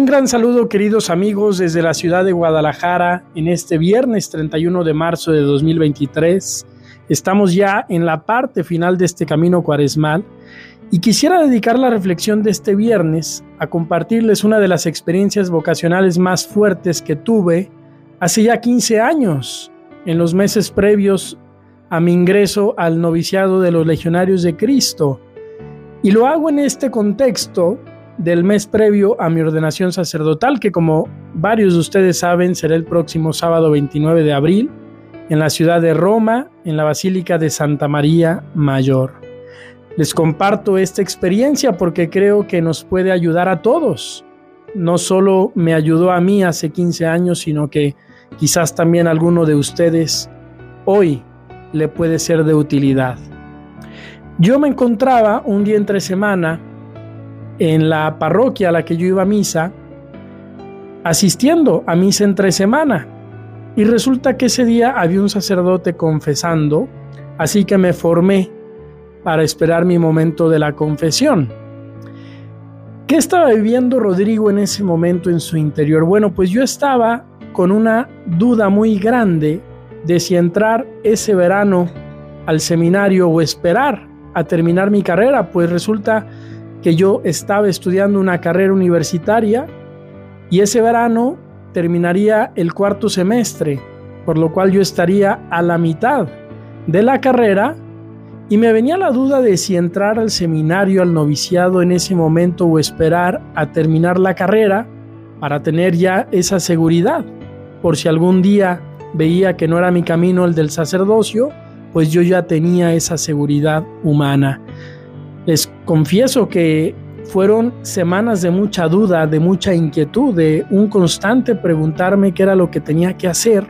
Un gran saludo queridos amigos desde la ciudad de Guadalajara en este viernes 31 de marzo de 2023. Estamos ya en la parte final de este camino cuaresmal y quisiera dedicar la reflexión de este viernes a compartirles una de las experiencias vocacionales más fuertes que tuve hace ya 15 años, en los meses previos a mi ingreso al noviciado de los legionarios de Cristo. Y lo hago en este contexto del mes previo a mi ordenación sacerdotal, que como varios de ustedes saben será el próximo sábado 29 de abril en la ciudad de Roma, en la Basílica de Santa María Mayor. Les comparto esta experiencia porque creo que nos puede ayudar a todos. No solo me ayudó a mí hace 15 años, sino que quizás también a alguno de ustedes hoy le puede ser de utilidad. Yo me encontraba un día entre semana en la parroquia a la que yo iba a misa, asistiendo a misa entre semana. Y resulta que ese día había un sacerdote confesando, así que me formé para esperar mi momento de la confesión. ¿Qué estaba viviendo Rodrigo en ese momento en su interior? Bueno, pues yo estaba con una duda muy grande de si entrar ese verano al seminario o esperar a terminar mi carrera, pues resulta que yo estaba estudiando una carrera universitaria y ese verano terminaría el cuarto semestre, por lo cual yo estaría a la mitad de la carrera y me venía la duda de si entrar al seminario, al noviciado en ese momento o esperar a terminar la carrera para tener ya esa seguridad, por si algún día veía que no era mi camino el del sacerdocio, pues yo ya tenía esa seguridad humana. Les confieso que fueron semanas de mucha duda, de mucha inquietud, de un constante preguntarme qué era lo que tenía que hacer.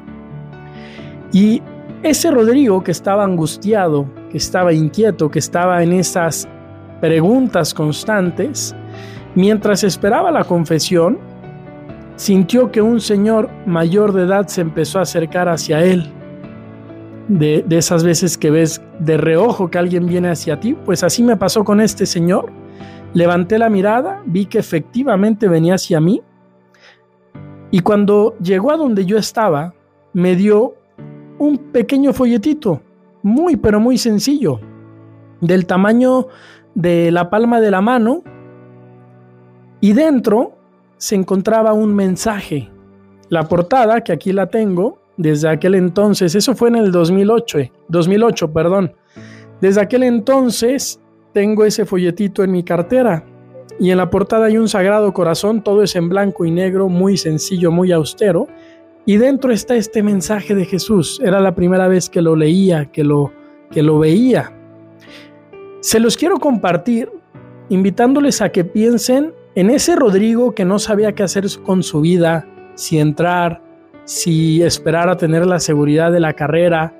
Y ese Rodrigo que estaba angustiado, que estaba inquieto, que estaba en esas preguntas constantes, mientras esperaba la confesión, sintió que un señor mayor de edad se empezó a acercar hacia él de, esas veces que ves de reojo que alguien viene hacia ti, pues así me pasó con este señor. Levanté la mirada, vi que efectivamente venía hacia mí y cuando llegó a donde yo estaba, me dio un pequeño folletito, muy pero muy sencillo, del tamaño de la palma de la mano y dentro se encontraba un mensaje. La portada, que aquí la tengo, desde aquel entonces, eso fue en el 2008, 2008, eh, perdón. Desde aquel entonces tengo ese folletito en mi cartera y en la portada hay un sagrado corazón, todo es en blanco y negro, muy sencillo, muy austero. Y dentro está este mensaje de Jesús. Era la primera vez que lo leía, que lo, que lo veía. Se los quiero compartir invitándoles a que piensen en ese Rodrigo que no sabía qué hacer con su vida, si entrar, si esperar a tener la seguridad de la carrera,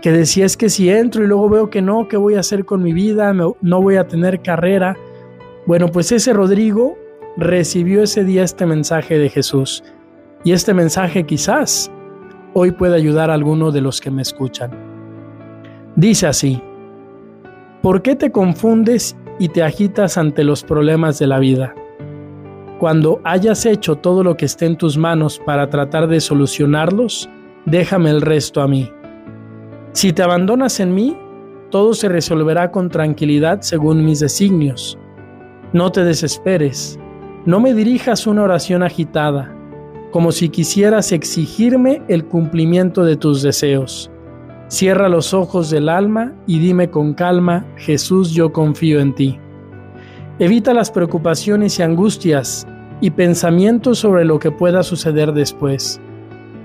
que decía es que si entro y luego veo que no, ¿qué voy a hacer con mi vida? No voy a tener carrera. Bueno, pues ese Rodrigo recibió ese día este mensaje de Jesús y este mensaje quizás hoy pueda ayudar a alguno de los que me escuchan. Dice así, ¿por qué te confundes y te agitas ante los problemas de la vida? Cuando hayas hecho todo lo que esté en tus manos para tratar de solucionarlos, déjame el resto a mí. Si te abandonas en mí, todo se resolverá con tranquilidad según mis designios. No te desesperes, no me dirijas una oración agitada, como si quisieras exigirme el cumplimiento de tus deseos. Cierra los ojos del alma y dime con calma, Jesús, yo confío en ti. Evita las preocupaciones y angustias y pensamientos sobre lo que pueda suceder después.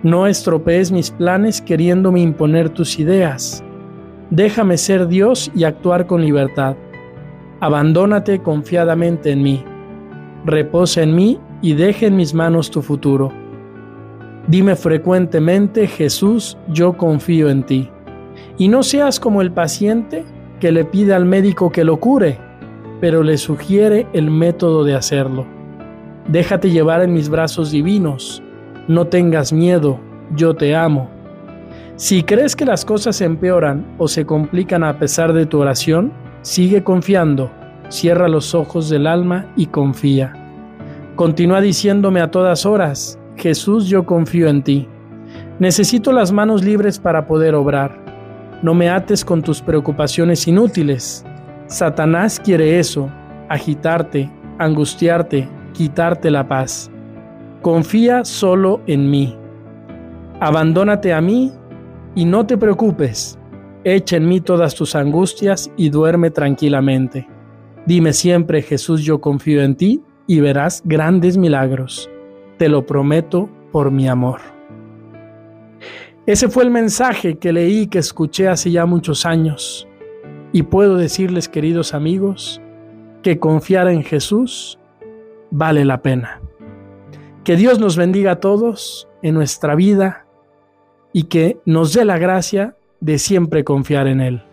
No estropees mis planes queriéndome imponer tus ideas. Déjame ser Dios y actuar con libertad. Abandónate confiadamente en mí. Reposa en mí y deja en mis manos tu futuro. Dime frecuentemente, Jesús, yo confío en ti. Y no seas como el paciente que le pide al médico que lo cure, pero le sugiere el método de hacerlo. Déjate llevar en mis brazos divinos. No tengas miedo, yo te amo. Si crees que las cosas empeoran o se complican a pesar de tu oración, sigue confiando, cierra los ojos del alma y confía. Continúa diciéndome a todas horas, Jesús, yo confío en ti. Necesito las manos libres para poder obrar. No me ates con tus preocupaciones inútiles. Satanás quiere eso, agitarte, angustiarte, quitarte la paz. Confía solo en mí. Abandónate a mí y no te preocupes. Echa en mí todas tus angustias y duerme tranquilamente. Dime siempre, Jesús, yo confío en ti y verás grandes milagros. Te lo prometo por mi amor. Ese fue el mensaje que leí que escuché hace ya muchos años. Y puedo decirles, queridos amigos, que confiar en Jesús vale la pena. Que Dios nos bendiga a todos en nuestra vida y que nos dé la gracia de siempre confiar en Él.